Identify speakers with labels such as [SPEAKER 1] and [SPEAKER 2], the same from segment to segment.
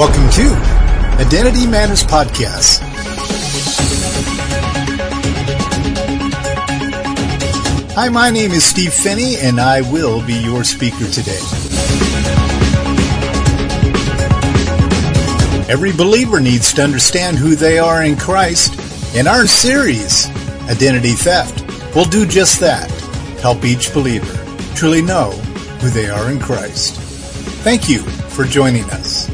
[SPEAKER 1] Welcome to Identity Matters Podcast. Hi, my name is Steve Phinney, and I will be your speaker today. Every believer needs to understand who they are in Christ. In our series, Identity Theft, we'll do just that help each believer truly know who they are in Christ. Thank you for joining us.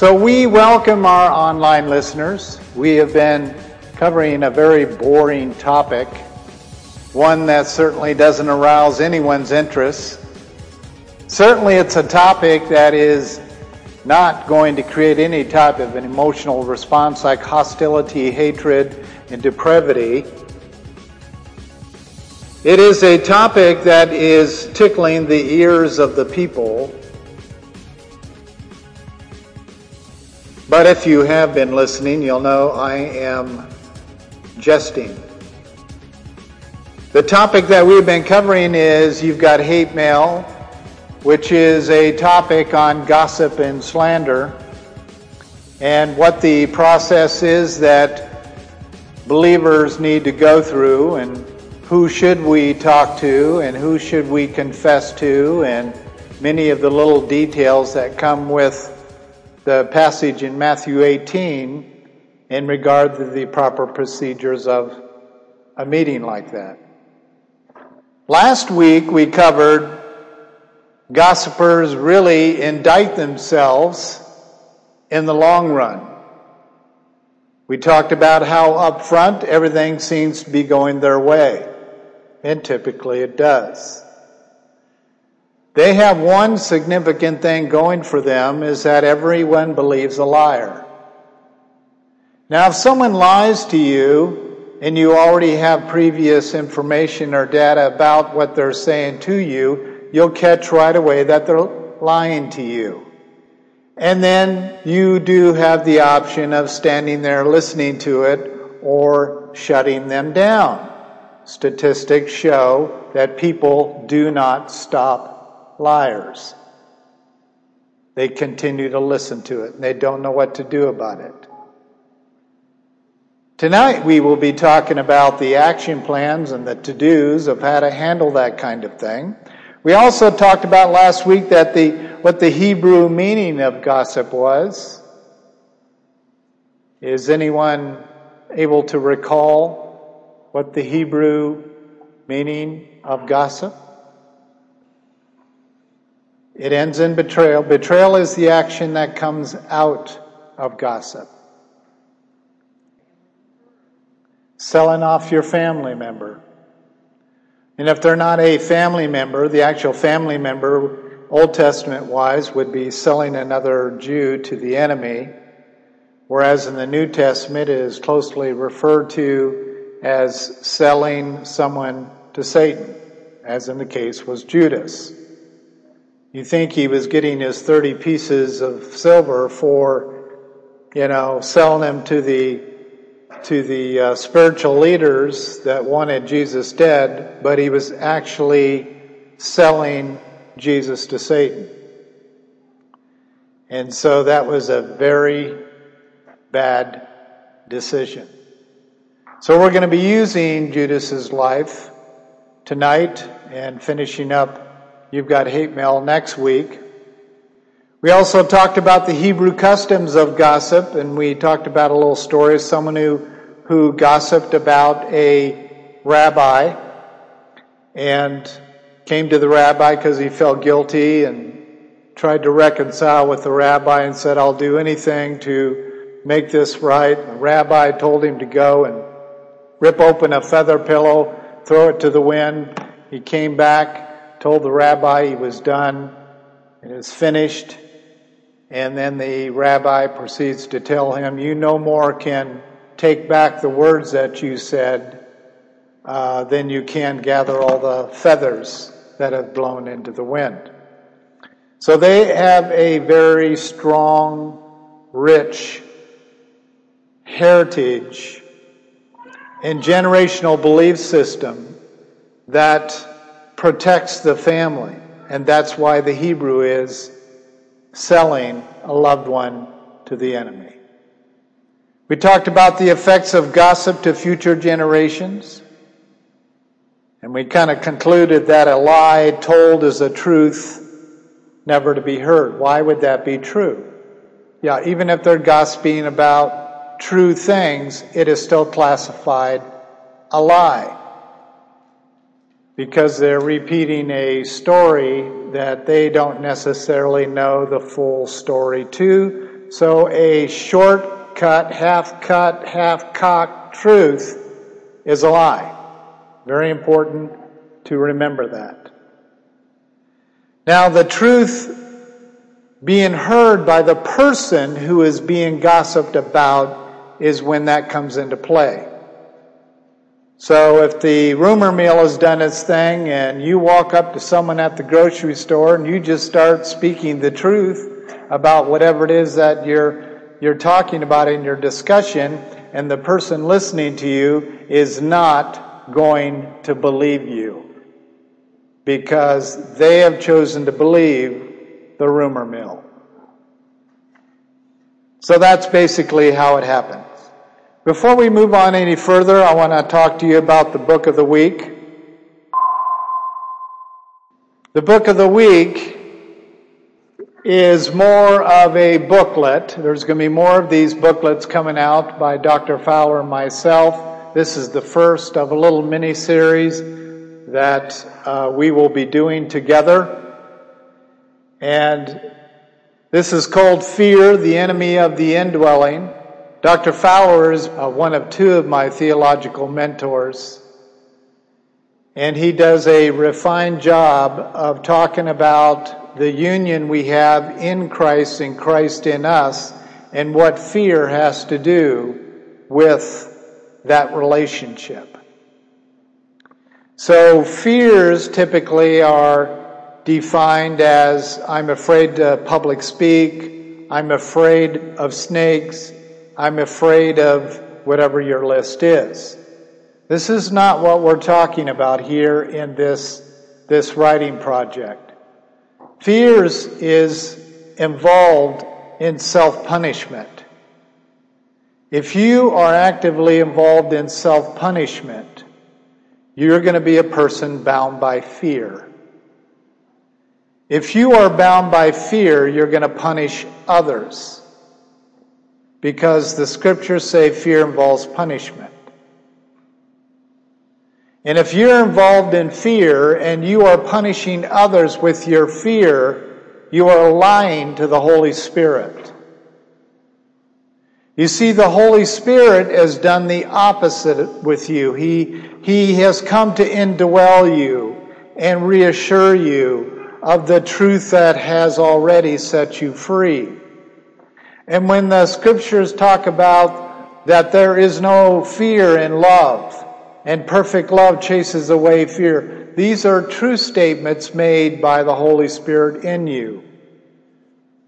[SPEAKER 1] So we welcome our online listeners. We have been covering a very boring topic, one that certainly doesn't arouse anyone's interest. Certainly it's a topic that is not going to create any type of an emotional response like hostility, hatred, and depravity. It is a topic that is tickling the ears of the people But if you have been listening, you'll know I am jesting. The topic that we've been covering is you've got hate mail, which is a topic on gossip and slander, and what the process is that believers need to go through, and who should we talk to, and who should we confess to, and many of the little details that come with the passage in Matthew 18 in regard to the proper procedures of a meeting like that. Last week we covered gossipers really indict themselves in the long run. We talked about how up front everything seems to be going their way, and typically it does. They have one significant thing going for them is that everyone believes a liar. Now, if someone lies to you and you already have previous information or data about what they're saying to you, you'll catch right away that they're lying to you. And then you do have the option of standing there listening to it or shutting them down. Statistics show that people do not stop liars. They continue to listen to it and they don't know what to do about it. Tonight we will be talking about the action plans and the to dos of how to handle that kind of thing. We also talked about last week that the, what the Hebrew meaning of gossip was. Is anyone able to recall what the Hebrew meaning of gossip? It ends in betrayal. Betrayal is the action that comes out of gossip. Selling off your family member. And if they're not a family member, the actual family member, Old Testament wise, would be selling another Jew to the enemy, whereas in the New Testament it is closely referred to as selling someone to Satan, as in the case was Judas. You think he was getting his 30 pieces of silver for, you know, selling them to the to the uh, spiritual leaders that wanted Jesus dead, but he was actually selling Jesus to Satan. And so that was a very bad decision. So we're going to be using Judas's life tonight and finishing up You've got hate mail next week. We also talked about the Hebrew customs of gossip, and we talked about a little story of someone who, who gossiped about a rabbi and came to the rabbi because he felt guilty and tried to reconcile with the rabbi and said, I'll do anything to make this right. The rabbi told him to go and rip open a feather pillow, throw it to the wind. He came back told the rabbi he was done, it is finished. And then the rabbi proceeds to tell him, You no more can take back the words that you said uh, than you can gather all the feathers that have blown into the wind. So they have a very strong rich heritage and generational belief system that protects the family. And that's why the Hebrew is selling a loved one to the enemy. We talked about the effects of gossip to future generations. And we kind of concluded that a lie told is a truth never to be heard. Why would that be true? Yeah, even if they're gossiping about true things, it is still classified a lie. Because they're repeating a story that they don't necessarily know the full story to. So a shortcut, half cut, half cocked truth is a lie. Very important to remember that. Now, the truth being heard by the person who is being gossiped about is when that comes into play. So if the rumor mill has done its thing and you walk up to someone at the grocery store and you just start speaking the truth about whatever it is that you're, you're talking about in your discussion and the person listening to you is not going to believe you because they have chosen to believe the rumor mill. So that's basically how it happens. Before we move on any further, I want to talk to you about the book of the week. The book of the week is more of a booklet. There's going to be more of these booklets coming out by Dr. Fowler and myself. This is the first of a little mini series that uh, we will be doing together. And this is called Fear, the Enemy of the Indwelling. Dr. Fowler is uh, one of two of my theological mentors, and he does a refined job of talking about the union we have in Christ and Christ in us, and what fear has to do with that relationship. So, fears typically are defined as I'm afraid to public speak, I'm afraid of snakes, I'm afraid of whatever your list is. This is not what we're talking about here in this, this writing project. Fears is involved in self punishment. If you are actively involved in self punishment, you're going to be a person bound by fear. If you are bound by fear, you're going to punish others because the scriptures say fear involves punishment. And if you're involved in fear and you are punishing others with your fear, you are lying to the Holy Spirit. You see, the Holy Spirit has done the opposite with you. He, he has come to indwell you and reassure you of the truth that has already set you free. And when the scriptures talk about that there is no fear in love, and perfect love chases away fear, these are true statements made by the Holy Spirit in you.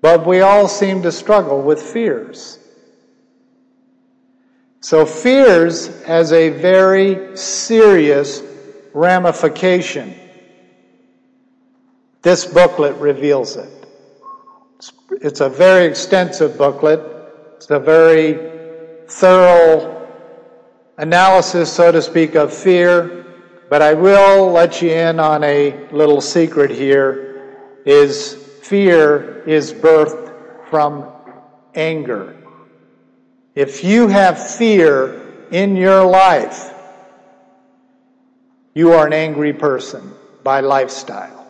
[SPEAKER 1] But we all seem to struggle with fears. So fears has a very serious ramification. This booklet reveals it. It's a very extensive booklet. It's a very thorough analysis, so to speak, of fear. But I will let you in on a little secret here is fear is birthed from anger. If you have fear in your life, you are an angry person by lifestyle.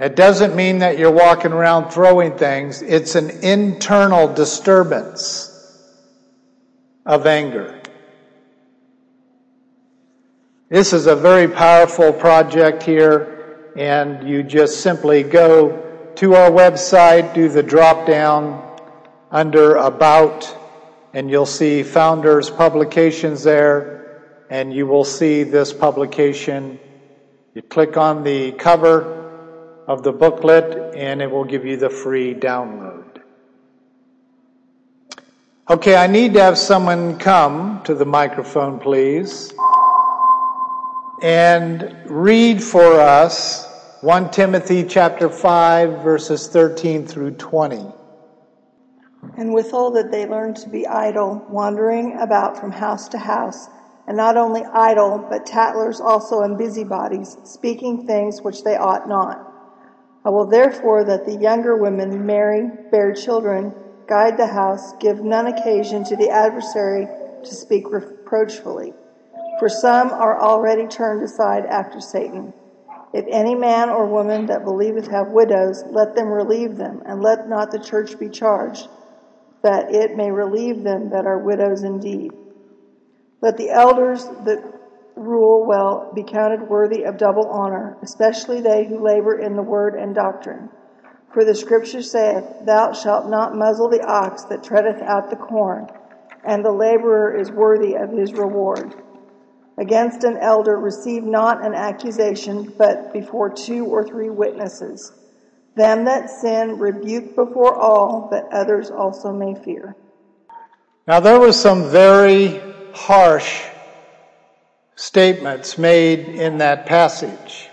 [SPEAKER 1] It doesn't mean that you're walking around throwing things. It's an internal disturbance of anger. This is a very powerful project here, and you just simply go to our website, do the drop down under About, and you'll see Founders Publications there, and you will see this publication. You click on the cover of the booklet and it will give you the free download. Okay, I need to have someone come to the microphone, please, and read for us 1 Timothy chapter 5 verses 13 through 20.
[SPEAKER 2] And withal that they learn to be idle, wandering about from house to house, and not only idle, but tattlers also and busybodies, speaking things which they ought not. I will therefore that the younger women marry, bear children, guide the house, give none occasion to the adversary to speak reproachfully. For some are already turned aside after Satan. If any man or woman that believeth have widows, let them relieve them, and let not the church be charged, that it may relieve them that are widows indeed. Let the elders that rule well be counted worthy of double honor, especially they who labor in the word and doctrine. For the scripture saith, Thou shalt not muzzle the ox that treadeth out the corn, and the laborer is worthy of his reward. Against an elder receive not an accusation, but before two or three witnesses. Them that sin rebuke before all, that others also may fear.
[SPEAKER 1] Now there were some very harsh statements made in that passage.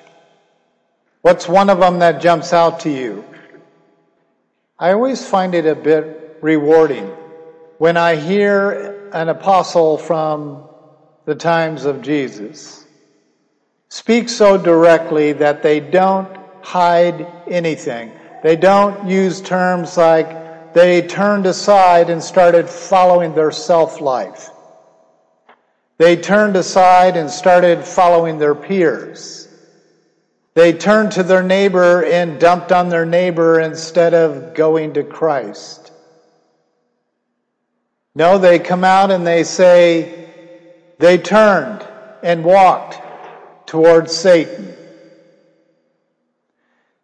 [SPEAKER 1] What's one of them that jumps out to you? I always find it a bit rewarding when I hear an apostle from the times of Jesus speak so directly that they don't hide anything. They don't use terms like they turned aside and started following their self life. They turned aside and started following their peers. They turned to their neighbor and dumped on their neighbor instead of going to Christ. No, they come out and they say they turned and walked towards Satan.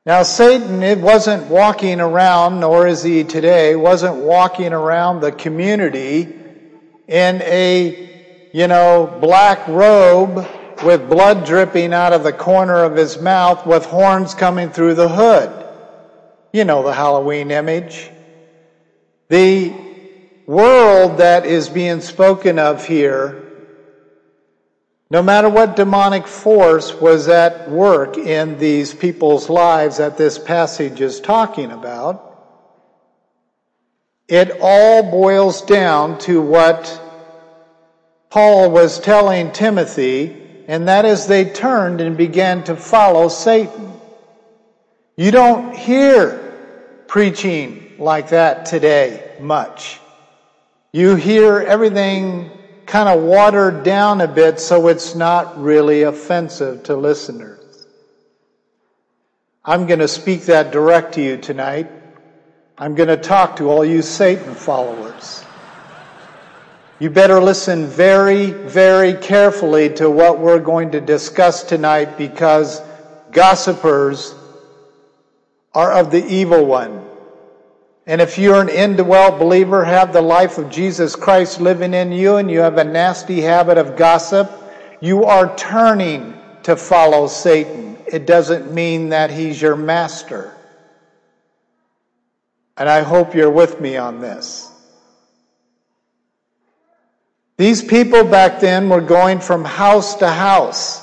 [SPEAKER 1] Now, Satan, it wasn't walking around, nor is he today, wasn't walking around the community in a, you know, black robe with blood dripping out of the corner of his mouth with horns coming through the hood. You know the Halloween image. The world that is being spoken of here, no matter what demonic force was at work in these people's lives that this passage is talking about, it all boils down to what Paul was telling Timothy and that is they turned and began to follow Satan. You don't hear preaching like that today much. You hear everything kind of watered down a bit so it's not really offensive to listeners. I'm going to speak that direct to you tonight. I'm going to talk to all you Satan followers. You better listen very, very carefully to what we're going to discuss tonight because gossipers are of the evil one. And if you're an indwelt believer, have the life of Jesus Christ living in you, and you have a nasty habit of gossip, you are turning to follow Satan. It doesn't mean that he's your master. And I hope you're with me on this. These people back then were going from house to house,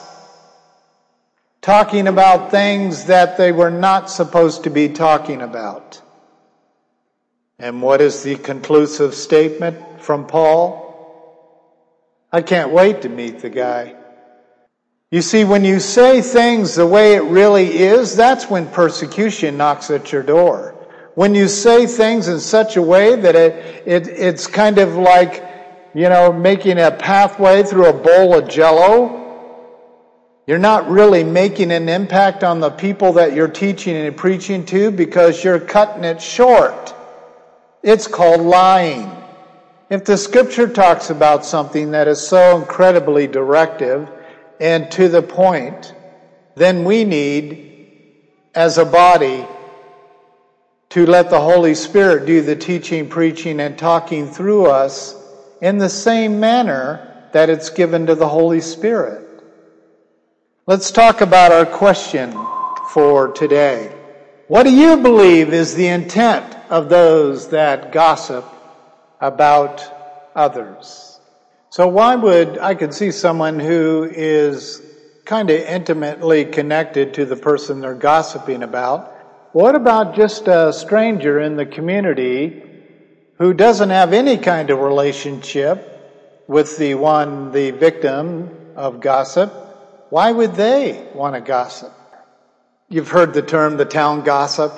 [SPEAKER 1] talking about things that they were not supposed to be talking about. And what is the conclusive statement from Paul? I can't wait to meet the guy. You see, when you say things the way it really is, that's when persecution knocks at your door. When you say things in such a way that it, it it's kind of like you know, making a pathway through a bowl of jello. You're not really making an impact on the people that you're teaching and preaching to because you're cutting it short. It's called lying. If the scripture talks about something that is so incredibly directive and to the point, then we need, as a body, to let the Holy Spirit do the teaching, preaching, and talking through us in the same manner that it's given to the Holy Spirit. Let's talk about our question for today. What do you believe is the intent of those that gossip about others. So why would I could see someone who is kind of intimately connected to the person they're gossiping about. What about just a stranger in the community who doesn't have any kind of relationship with the one, the victim of gossip? Why would they want to gossip? You've heard the term the town gossip.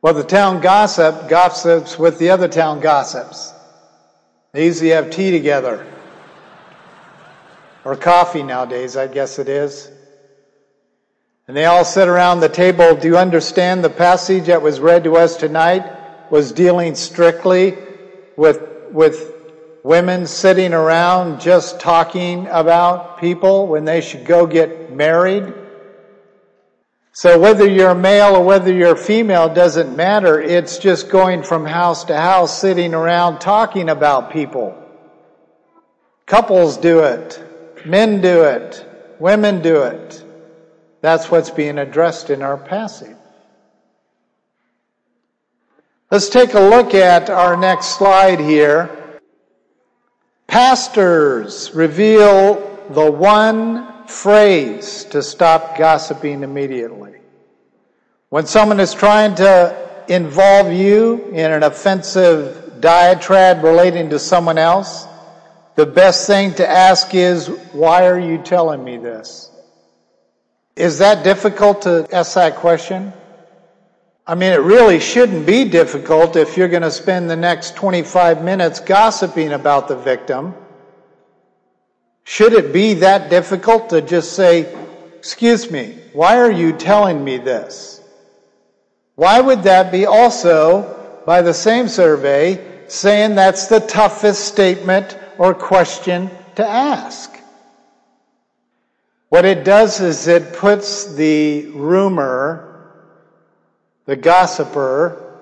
[SPEAKER 1] Well, the town gossip gossips with the other town gossips. They usually have tea together. Or coffee nowadays, I guess it is. And they all sit around the table. Do you understand the passage that was read to us tonight was dealing strictly with, with women sitting around just talking about people when they should go get married? So whether you're male or whether you're female doesn't matter. It's just going from house to house, sitting around talking about people. Couples do it. Men do it. Women do it. That's what's being addressed in our passage. Let's take a look at our next slide here. Pastors reveal the one phrase to stop gossiping immediately. When someone is trying to involve you in an offensive diatribe relating to someone else, the best thing to ask is, why are you telling me this? Is that difficult to ask that question? I mean, it really shouldn't be difficult if you're going to spend the next 25 minutes gossiping about the victim should it be that difficult to just say, Excuse me, why are you telling me this? Why would that be also, by the same survey, saying that's the toughest statement or question to ask? What it does is it puts the rumor, the gossiper,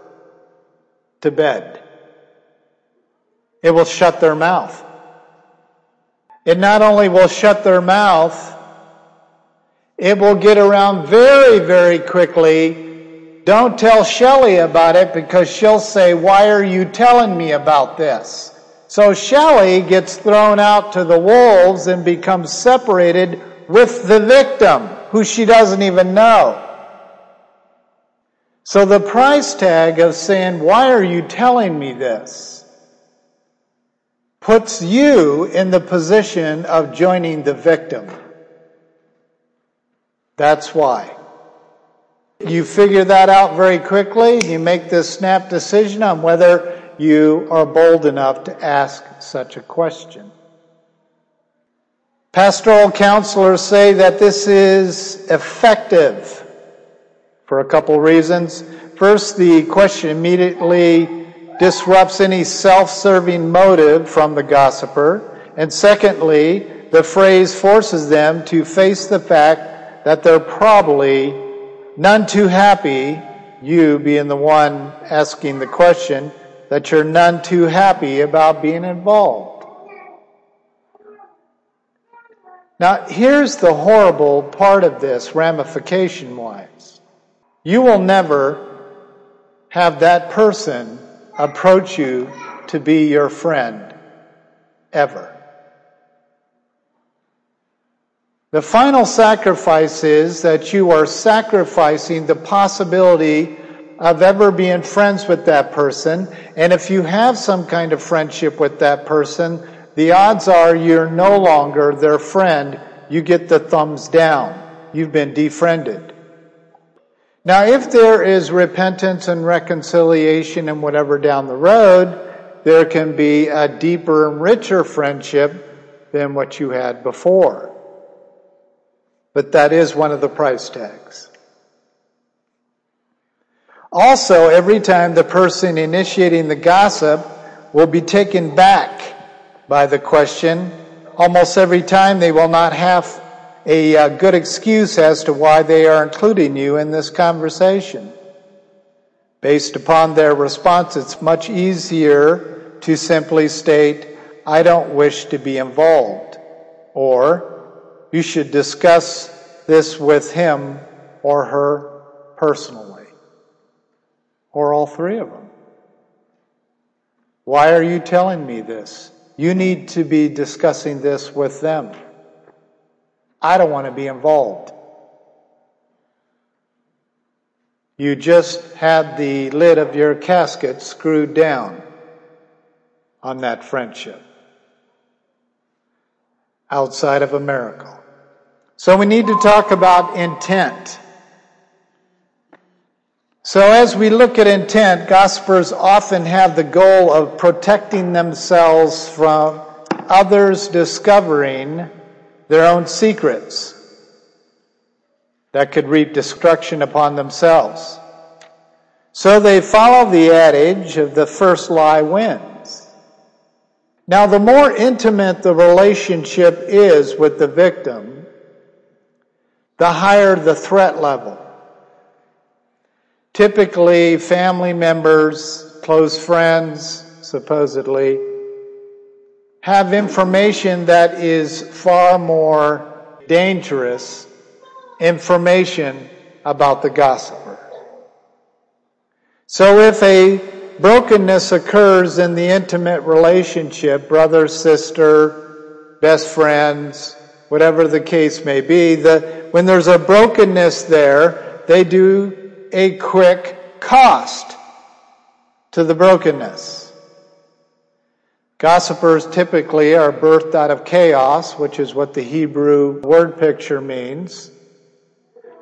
[SPEAKER 1] to bed. It will shut their mouth. It not only will shut their mouth, it will get around very, very quickly. Don't tell Shelley about it because she'll say, Why are you telling me about this? So Shelley gets thrown out to the wolves and becomes separated with the victim, who she doesn't even know. So the price tag of saying, Why are you telling me this? puts you in the position of joining the victim. That's why. You figure that out very quickly. You make this snap decision on whether you are bold enough to ask such a question. Pastoral counselors say that this is effective for a couple reasons. First, the question immediately disrupts any self-serving motive from the gossiper. And secondly, the phrase forces them to face the fact that they're probably none too happy, you being the one asking the question, that you're none too happy about being involved. Now, here's the horrible part of this, ramification wise. You will never have that person approach you to be your friend ever. The final sacrifice is that you are sacrificing the possibility of ever being friends with that person. And if you have some kind of friendship with that person, the odds are you're no longer their friend. You get the thumbs down. You've been defriended. Now, if there is repentance and reconciliation and whatever down the road, there can be a deeper and richer friendship than what you had before. But that is one of the price tags. Also, every time the person initiating the gossip will be taken back by the question, almost every time they will not have a uh, good excuse as to why they are including you in this conversation. Based upon their response, it's much easier to simply state, I don't wish to be involved. Or, you should discuss this with him or her personally. Or all three of them. Why are you telling me this? You need to be discussing this with them. I don't want to be involved. You just had the lid of your casket screwed down on that friendship outside of a miracle. So we need to talk about intent. So as we look at intent, gossipers often have the goal of protecting themselves from others discovering their own secrets that could reap destruction upon themselves. So they follow the adage of the first lie wins. Now, the more intimate the relationship is with the victim, the higher the threat level. Typically, family members, close friends, supposedly, have information that is far more dangerous information about the gossiper. So if a brokenness occurs in the intimate relationship, brother, sister, best friends, whatever the case may be, the, when there's a brokenness there, they do a quick cost to the brokenness. Gossipers typically are birthed out of chaos, which is what the Hebrew word picture means.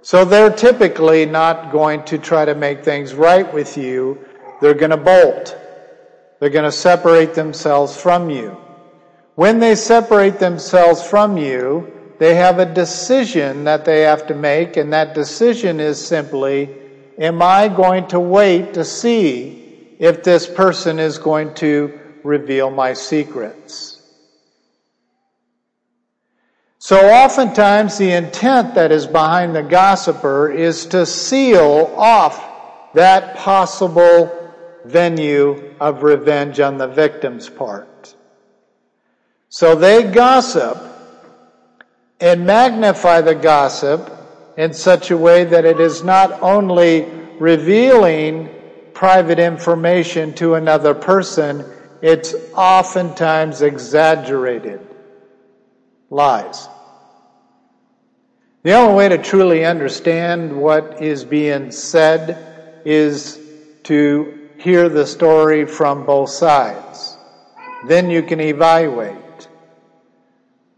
[SPEAKER 1] So they're typically not going to try to make things right with you. They're going to bolt. They're going to separate themselves from you. When they separate themselves from you, they have a decision that they have to make, and that decision is simply Am I going to wait to see if this person is going to reveal my secrets? So oftentimes the intent that is behind the gossiper is to seal off that possible venue of revenge on the victim's part. So they gossip and magnify the gossip in such a way that it is not only revealing private information to another person, it's oftentimes exaggerated lies. The only way to truly understand what is being said is to hear the story from both sides. Then you can evaluate.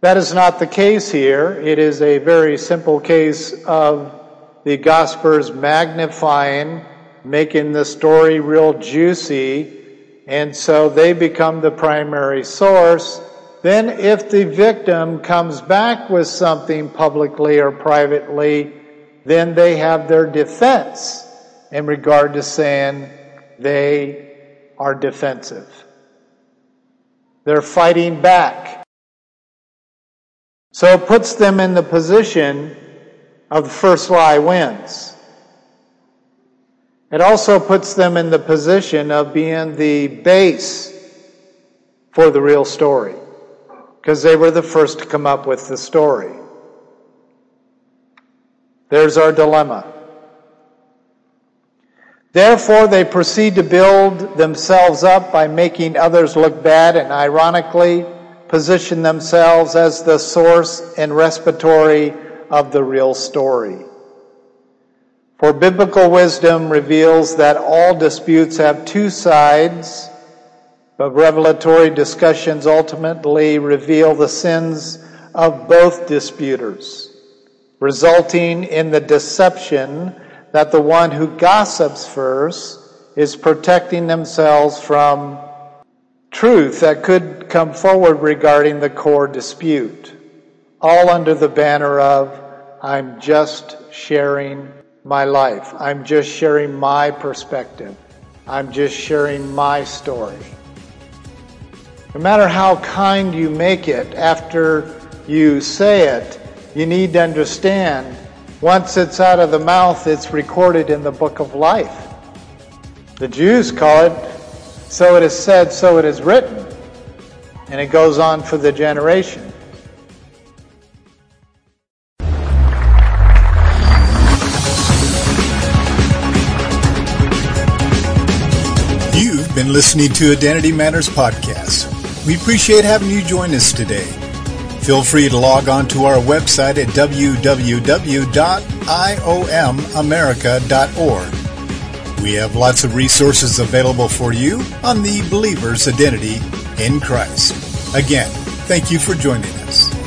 [SPEAKER 1] That is not the case here. It is a very simple case of the Gospels magnifying, making the story real juicy, and so they become the primary source. Then, if the victim comes back with something publicly or privately, then they have their defense in regard to saying they are defensive. They're fighting back. So it puts them in the position of the first lie wins. It also puts them in the position of being the base for the real story because they were the first to come up with the story. There's our dilemma. Therefore, they proceed to build themselves up by making others look bad and ironically position themselves as the source and respiratory of the real story. For biblical wisdom reveals that all disputes have two sides, but revelatory discussions ultimately reveal the sins of both disputers, resulting in the deception that the one who gossips first is protecting themselves from truth that could come forward regarding the core dispute, all under the banner of, I'm just sharing my life. I'm just sharing my perspective. I'm just sharing my story. No matter how kind you make it after you say it, you need to understand once it's out of the mouth, it's recorded in the book of life. The Jews call it so it is said, so it is written. And it goes on for the generation. Been listening to Identity Matters Podcast. We appreciate having you join us today. Feel free to log on to our website at www.iomamerica.org. We have lots of resources available for you on the believer's identity in Christ. Again, thank you for joining us.